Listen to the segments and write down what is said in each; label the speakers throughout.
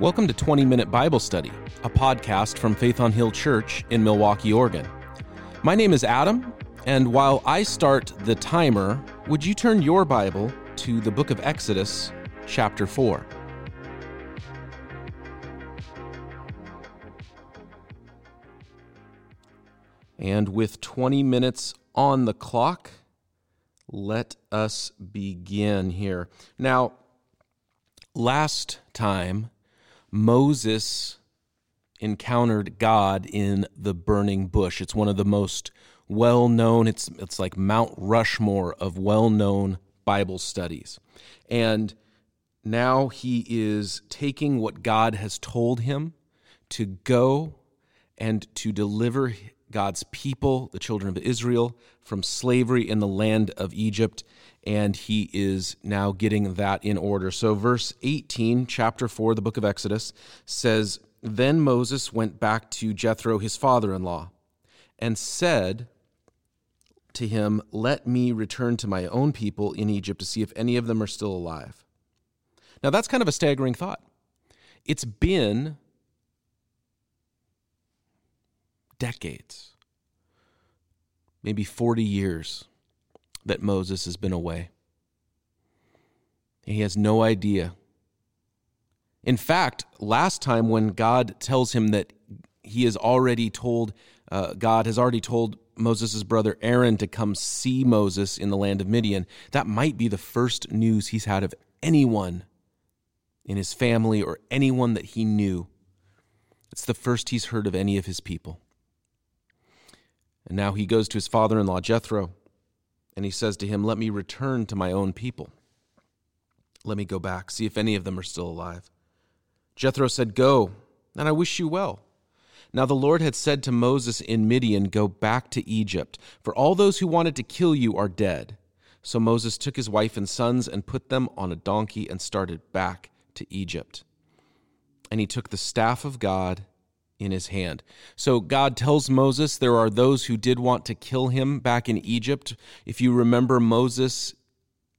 Speaker 1: Welcome to 20 Minute Bible Study, a podcast from Faith on Hill Church in Milwaukie, Oregon. My name is Adam, and while I start the timer, would you turn your Bible to the book of Exodus, chapter 4? And with 20 minutes on the clock, let us begin here. Now, last time Moses encountered God in the burning bush. It's one of the most well known, it's, it's like Mount Rushmore of well known Bible studies. And now he is taking what God has told him to go and to deliver God's people, the children of Israel, from slavery in the land of Egypt and he is now getting that in order. So, verse 18, chapter 4, the book of Exodus, says Then Moses went back to Jethro, his father in law, and said to him, Let me return to my own people in Egypt to see if any of them are still alive. Now, that's kind of a staggering thought. It's been decades, maybe 40 years that Moses has been away. He has no idea. In fact, last time when God tells him that he has already told, uh, God has already told Moses' brother Aaron to come see Moses in the land of Midian, that might be the first news he's had of anyone in his family or anyone that he knew. It's the first he's heard of any of his people. And now he goes to his father in law, Jethro, and he says to him, Let me return to my own people. Let me go back, see if any of them are still alive. Jethro said, Go, and I wish you well. Now the Lord had said to Moses in Midian, Go back to Egypt, for all those who wanted to kill you are dead. So Moses took his wife and sons and put them on a donkey and started back to Egypt. And he took the staff of God in his hand. So God tells Moses there are those who did want to kill him back in Egypt. If you remember, Moses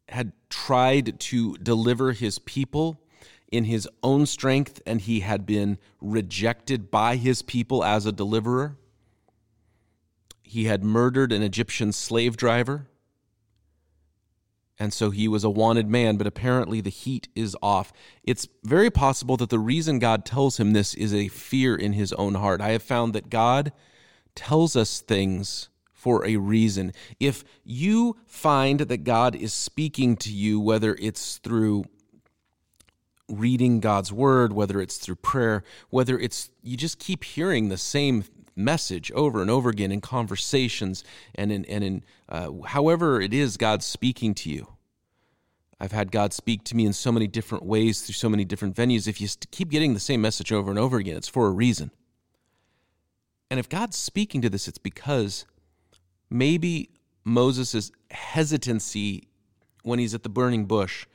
Speaker 1: had tried to deliver his people in his own strength, and he had been rejected by his people as a deliverer. He had murdered an Egyptian slave driver and so he was a wanted man, but apparently the heat is off. It's very possible that the reason God tells him this is a fear in his own heart. I have found that God tells us things for a reason. If you find that God is speaking to you, whether it's through reading God's word, whether it's through prayer, whether it's you just keep hearing the same message over and over again in conversations and in and in uh, however it is God's speaking to you. I've had God speak to me in so many different ways through so many different venues. If you keep getting the same message over and over again, it's for a reason. And if God's speaking to this, it's because maybe Moses' hesitancy when he's at the burning bush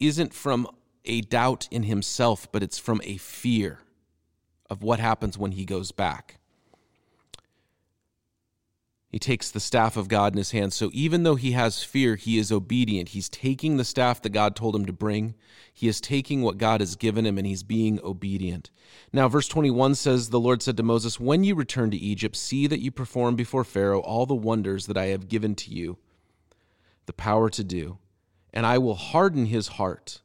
Speaker 1: isn't from a doubt in himself, but it's from a fear of what happens when he goes back. He takes the staff of God in his hand. So even though he has fear, he is obedient. He's taking the staff that God told him to bring. He is taking what God has given him and he's being obedient. Now, verse 21 says, The Lord said to Moses, When you return to Egypt, see that you perform before Pharaoh all the wonders that I have given to you, the power to do, and I will harden his heart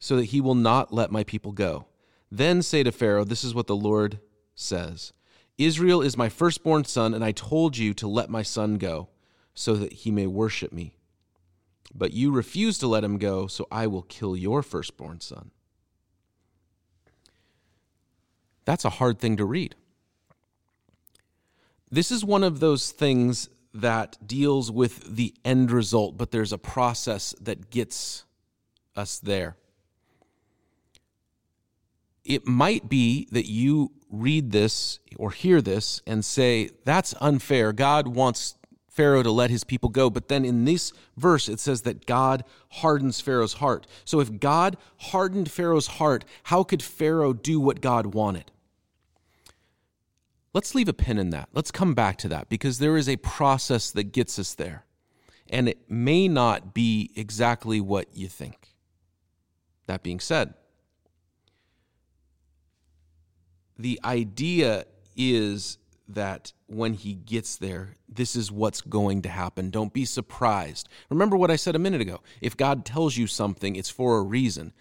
Speaker 1: so that he will not let my people go. Then say to Pharaoh, This is what the Lord says Israel is my firstborn son, and I told you to let my son go, so that he may worship me. But you refuse to let him go, so I will kill your firstborn son. That's a hard thing to read. This is one of those things that deals with the end result, but there's a process that gets us there it might be that you read this or hear this and say, that's unfair. God wants Pharaoh to let his people go. But then in this verse, it says that God hardens Pharaoh's heart. So if God hardened Pharaoh's heart, how could Pharaoh do what God wanted? Let's leave a pin in that. Let's come back to that because there is a process that gets us there. And it may not be exactly what you think. That being said, the idea is that when he gets there, this is what's going to happen. Don't be surprised. Remember what I said a minute ago. If God tells you something, it's for a reason.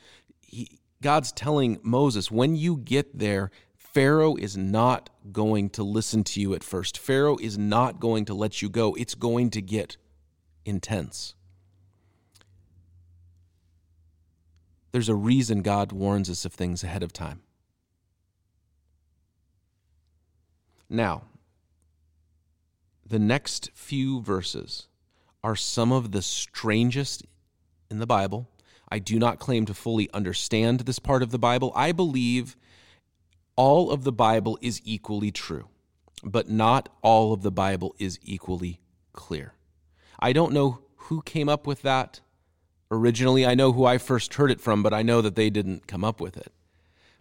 Speaker 1: He, God's telling Moses, when you get there, Pharaoh is not going to listen to you at first. Pharaoh is not going to let you go. It's going to get intense. There's a reason God warns us of things ahead of time. Now, the next few verses are some of the strangest in the Bible. I do not claim to fully understand this part of the Bible. I believe all of the Bible is equally true, but not all of the Bible is equally clear. I don't know who came up with that originally. I know who I first heard it from, but I know that they didn't come up with it.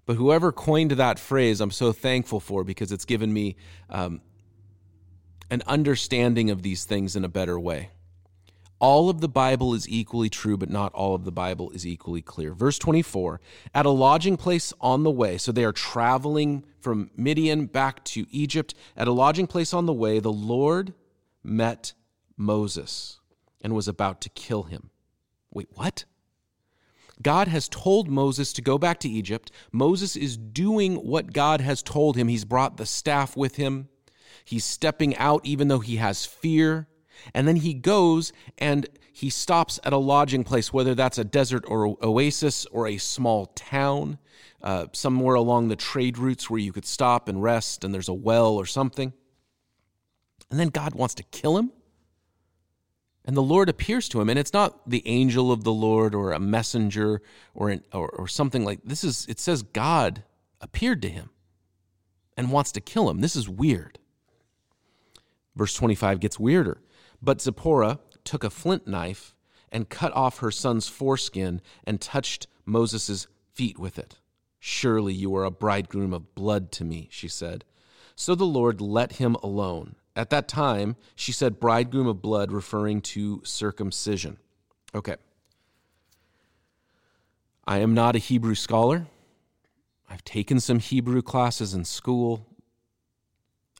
Speaker 1: But whoever coined that phrase, I'm so thankful for because it's given me um, an understanding of these things in a better way. All of the Bible is equally true, but not all of the Bible is equally clear. Verse 24 At a lodging place on the way, so they are traveling from Midian back to Egypt. At a lodging place on the way, the Lord met Moses and was about to kill him. Wait, what? God has told Moses to go back to Egypt. Moses is doing what God has told him. He's brought the staff with him. He's stepping out even though he has fear. And then he goes and he stops at a lodging place, whether that's a desert or oasis or a small town, uh, somewhere along the trade routes where you could stop and rest and there's a well or something. And then God wants to kill him. And the Lord appears to him, and it's not the angel of the Lord or a messenger or, an, or, or something like this. Is it says God appeared to him and wants to kill him? This is weird. Verse 25 gets weirder. But Zipporah took a flint knife and cut off her son's foreskin and touched Moses' feet with it. Surely you are a bridegroom of blood to me, she said. So the Lord let him alone. At that time, she said bridegroom of blood, referring to circumcision. Okay. I am not a Hebrew scholar. I've taken some Hebrew classes in school.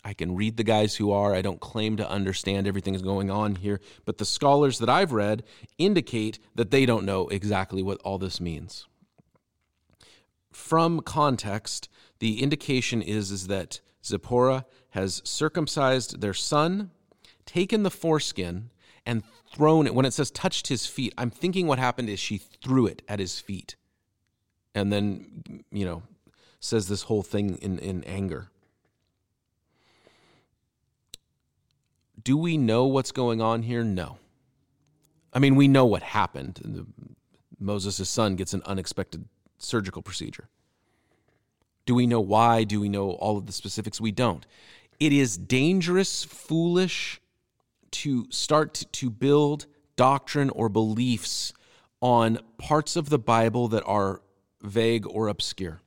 Speaker 1: I can read the guys who are. I don't claim to understand everything that's going on here, but the scholars that I've read indicate that they don't know exactly what all this means. From context, the indication is, is that Zipporah has circumcised their son, taken the foreskin, and thrown it. When it says touched his feet, I'm thinking what happened is she threw it at his feet. And then, you know, says this whole thing in, in anger. Do we know what's going on here? No. I mean, we know what happened. Moses' son gets an unexpected surgical procedure. Do we know why? Do we know all of the specifics? We don't. It is dangerous, foolish to start to build doctrine or beliefs on parts of the Bible that are vague or obscure.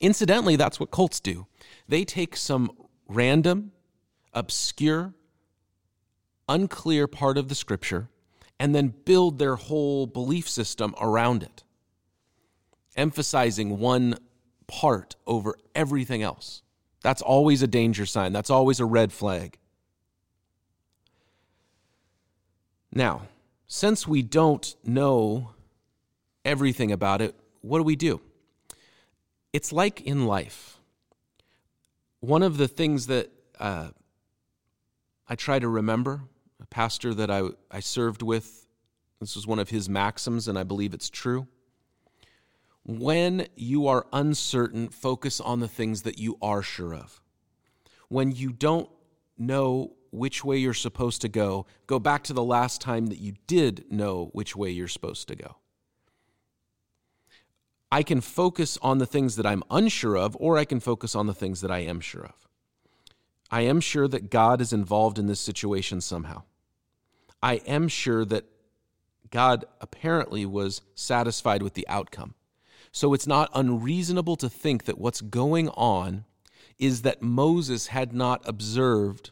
Speaker 1: Incidentally, that's what cults do. They take some random, obscure, unclear part of the scripture and then build their whole belief system around it, emphasizing one part over everything else. That's always a danger sign. That's always a red flag. Now, since we don't know everything about it, what do we do? It's like in life. One of the things that uh, I try to remember, a pastor that I, I served with, this was one of his maxims, and I believe it's true when you are uncertain, focus on the things that you are sure of. When you don't know which way you're supposed to go, go back to the last time that you did know which way you're supposed to go. I can focus on the things that I'm unsure of, or I can focus on the things that I am sure of. I am sure that God is involved in this situation somehow. I am sure that God apparently was satisfied with the outcome. So it's not unreasonable to think that what's going on is that Moses had not observed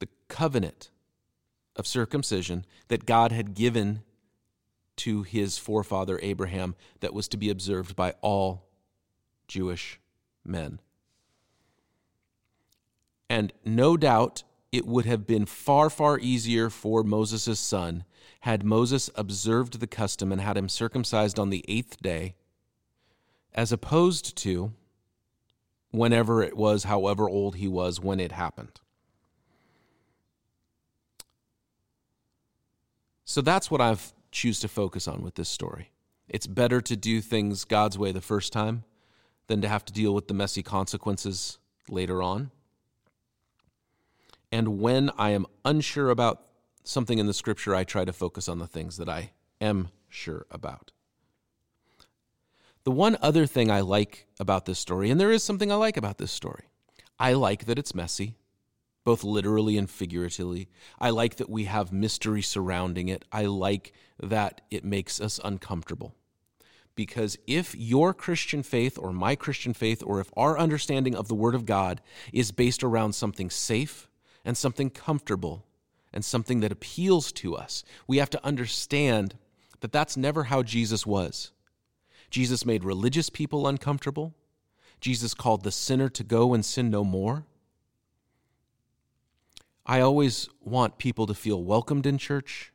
Speaker 1: the covenant of circumcision that God had given to his forefather Abraham that was to be observed by all Jewish men. And no doubt it would have been far, far easier for Moses' son had Moses observed the custom and had him circumcised on the eighth day, as opposed to whenever it was, however old he was when it happened. So that's what I've choose to focus on with this story. It's better to do things God's way the first time than to have to deal with the messy consequences later on. And when I am unsure about something in the scripture, I try to focus on the things that I am sure about. The one other thing I like about this story, and there is something I like about this story, I like that it's messy, both literally and figuratively. I like that we have mystery surrounding it. I like that it makes us uncomfortable. Because if your Christian faith or my Christian faith, or if our understanding of the Word of God is based around something safe and something comfortable and something that appeals to us, we have to understand that that's never how Jesus was. Jesus made religious people uncomfortable. Jesus called the sinner to go and sin no more. I always want people to feel welcomed in church.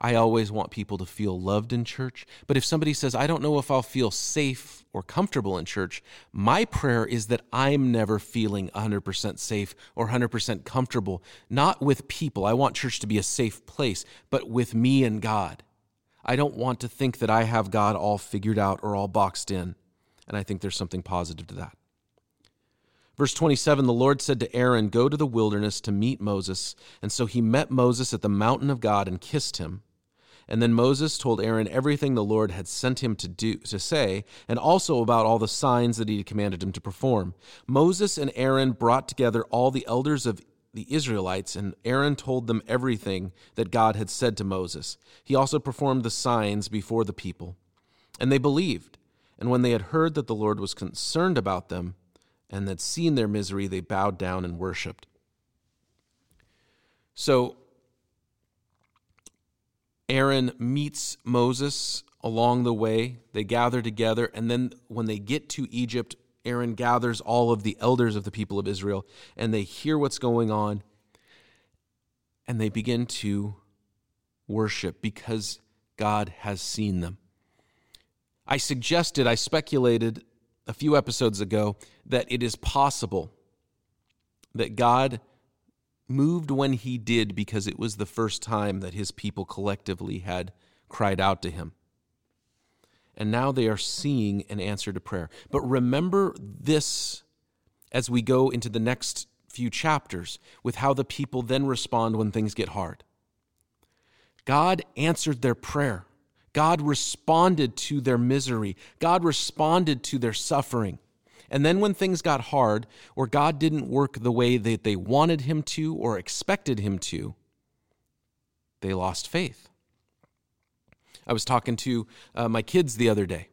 Speaker 1: I always want people to feel loved in church. But if somebody says, I don't know if I'll feel safe or comfortable in church, my prayer is that I'm never feeling 100% safe or 100% comfortable, not with people. I want church to be a safe place, but with me and God. I don't want to think that I have God all figured out or all boxed in. And I think there's something positive to that. Verse 27 The Lord said to Aaron, Go to the wilderness to meet Moses. And so he met Moses at the mountain of God and kissed him. And then Moses told Aaron everything the Lord had sent him to do to say, and also about all the signs that he had commanded him to perform. Moses and Aaron brought together all the elders of the Israelites, and Aaron told them everything that God had said to Moses. He also performed the signs before the people. And they believed. And when they had heard that the Lord was concerned about them and had seen their misery, they bowed down and worshiped. So Aaron meets Moses along the way. They gather together, and then when they get to Egypt, Aaron gathers all of the elders of the people of Israel, and they hear what's going on, and they begin to worship because God has seen them. I suggested, I speculated a few episodes ago that it is possible that God moved when he did because it was the first time that his people collectively had cried out to him. And now they are seeing an answer to prayer. But remember this as we go into the next few chapters with how the people then respond when things get hard. God answered their prayer. God responded to their misery. God responded to their suffering. And then when things got hard, or God didn't work the way that they wanted him to or expected him to, they lost faith. I was talking to uh, my kids the other day,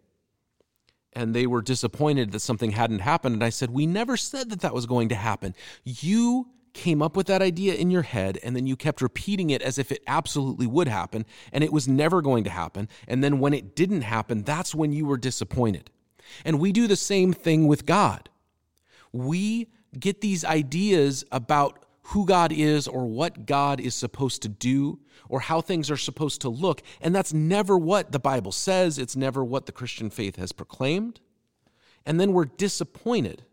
Speaker 1: and they were disappointed that something hadn't happened. And I said, We never said that that was going to happen. You came up with that idea in your head and then you kept repeating it as if it absolutely would happen and it was never going to happen. And then when it didn't happen, that's when you were disappointed. And we do the same thing with God. We get these ideas about who God is or what God is supposed to do or how things are supposed to look. And that's never what the Bible says, it's never what the Christian faith has proclaimed. And then we're disappointed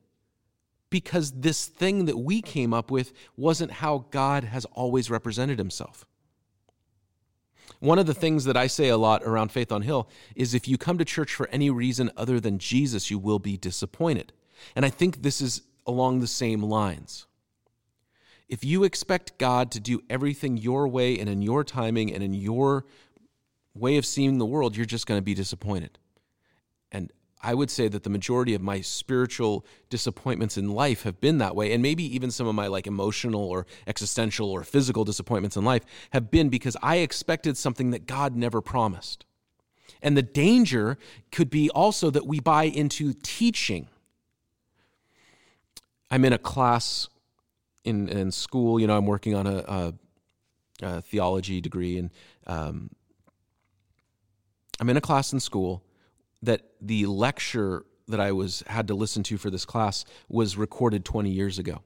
Speaker 1: because this thing that we came up with wasn't how God has always represented himself. One of the things that I say a lot around Faith on Hill is if you come to church for any reason other than Jesus, you will be disappointed. And I think this is along the same lines. If you expect God to do everything your way and in your timing and in your way of seeing the world, you're just going to be disappointed. I would say that the majority of my spiritual disappointments in life have been that way. And maybe even some of my like emotional or existential or physical disappointments in life have been because I expected something that God never promised. And the danger could be also that we buy into teaching. I'm in a class in, in school, you know, I'm working on a, a, a theology degree, and um, I'm in a class in school that the lecture that I was had to listen to for this class was recorded 20 years ago.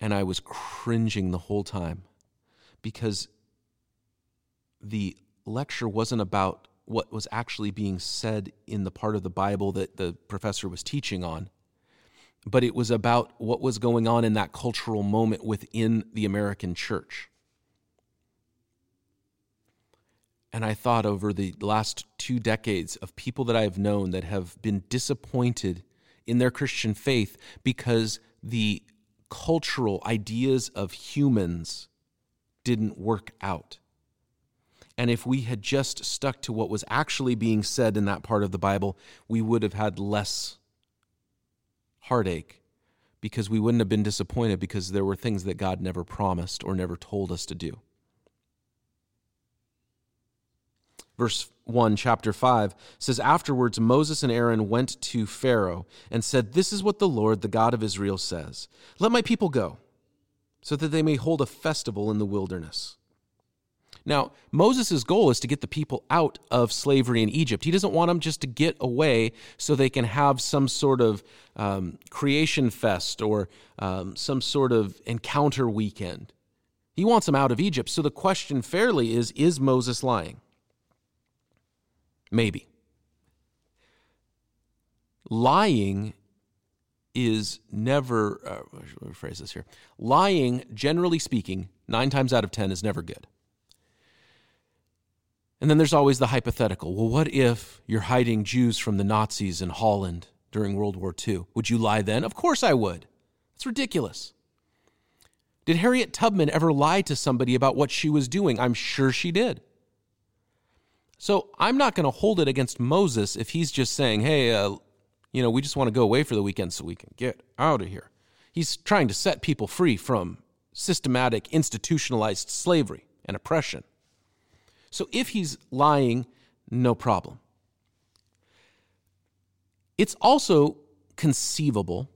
Speaker 1: And I was cringing the whole time because the lecture wasn't about what was actually being said in the part of the Bible that the professor was teaching on, but it was about what was going on in that cultural moment within the American church. And I thought over the last two decades of people that I have known that have been disappointed in their Christian faith because the cultural ideas of humans didn't work out. And if we had just stuck to what was actually being said in that part of the Bible, we would have had less heartache because we wouldn't have been disappointed because there were things that God never promised or never told us to do. Verse 1, chapter 5 says, Afterwards, Moses and Aaron went to Pharaoh and said, This is what the Lord, the God of Israel, says Let my people go, so that they may hold a festival in the wilderness. Now, Moses' goal is to get the people out of slavery in Egypt. He doesn't want them just to get away so they can have some sort of um, creation fest or um, some sort of encounter weekend. He wants them out of Egypt. So the question fairly is Is Moses lying? Maybe. Lying is never, uh, let me rephrase this here. Lying, generally speaking, nine times out of ten is never good. And then there's always the hypothetical. Well, what if you're hiding Jews from the Nazis in Holland during World War II? Would you lie then? Of course I would. It's ridiculous. Did Harriet Tubman ever lie to somebody about what she was doing? I'm sure she did. So I'm not going to hold it against Moses if he's just saying, hey, uh, you know, we just want to go away for the weekend so we can get out of here. He's trying to set people free from systematic, institutionalized slavery and oppression. So if he's lying, no problem. It's also conceivable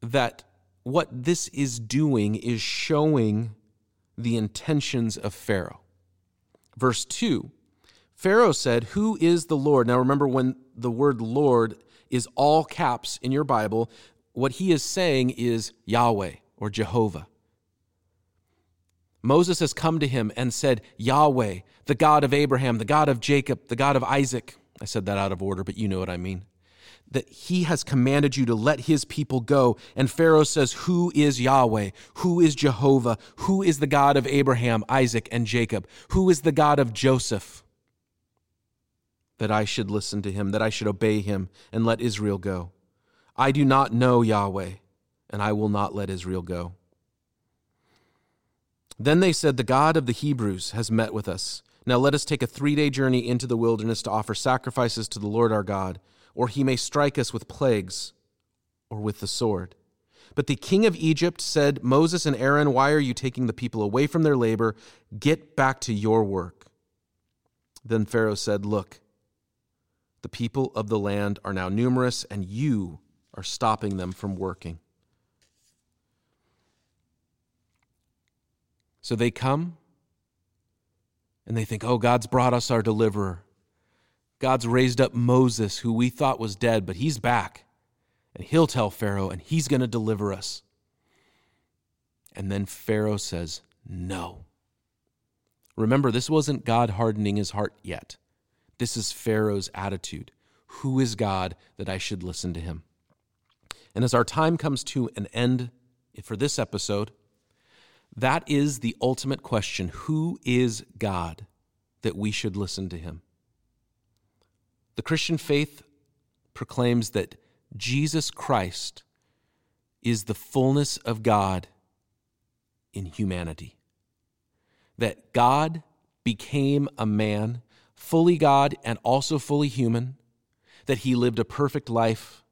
Speaker 1: that what this is doing is showing the intentions of Pharaoh. Verse 2 Pharaoh said, Who is the Lord? Now remember, when the word Lord is all caps in your Bible, what he is saying is Yahweh or Jehovah. Moses has come to him and said, Yahweh, the God of Abraham, the God of Jacob, the God of Isaac. I said that out of order, but you know what I mean. That he has commanded you to let his people go. And Pharaoh says, Who is Yahweh? Who is Jehovah? Who is the God of Abraham, Isaac, and Jacob? Who is the God of Joseph? That I should listen to him, that I should obey him, and let Israel go. I do not know Yahweh, and I will not let Israel go. Then they said, The God of the Hebrews has met with us. Now let us take a three day journey into the wilderness to offer sacrifices to the Lord our God, or he may strike us with plagues or with the sword. But the king of Egypt said, Moses and Aaron, why are you taking the people away from their labor? Get back to your work. Then Pharaoh said, Look, the people of the land are now numerous, and you are stopping them from working. So they come and they think, oh, God's brought us our deliverer. God's raised up Moses, who we thought was dead, but he's back. And he'll tell Pharaoh, and he's going to deliver us. And then Pharaoh says, no. Remember, this wasn't God hardening his heart yet. This is Pharaoh's attitude. Who is God that I should listen to him? And as our time comes to an end for this episode, that is the ultimate question. Who is God that we should listen to him? The Christian faith proclaims that Jesus Christ is the fullness of God in humanity. That God became a man, fully God and also fully human, that he lived a perfect life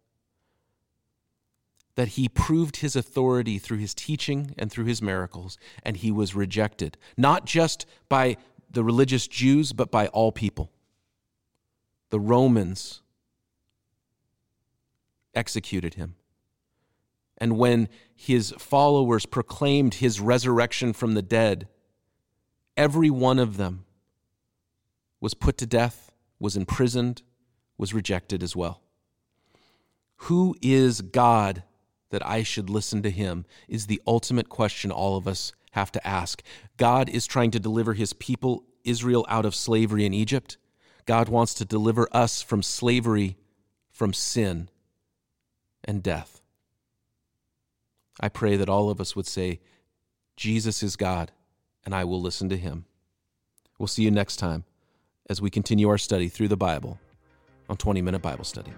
Speaker 1: that he proved his authority through his teaching and through his miracles, and he was rejected, not just by the religious Jews, but by all people. The Romans executed him. And when his followers proclaimed his resurrection from the dead, every one of them was put to death, was imprisoned, was rejected as well. Who is God that I should listen to him is the ultimate question all of us have to ask. God is trying to deliver his people, Israel, out of slavery in Egypt. God wants to deliver us from slavery, from sin and death. I pray that all of us would say, Jesus is God, and I will listen to him. We'll see you next time as we continue our study through the Bible on 20 Minute Bible Study.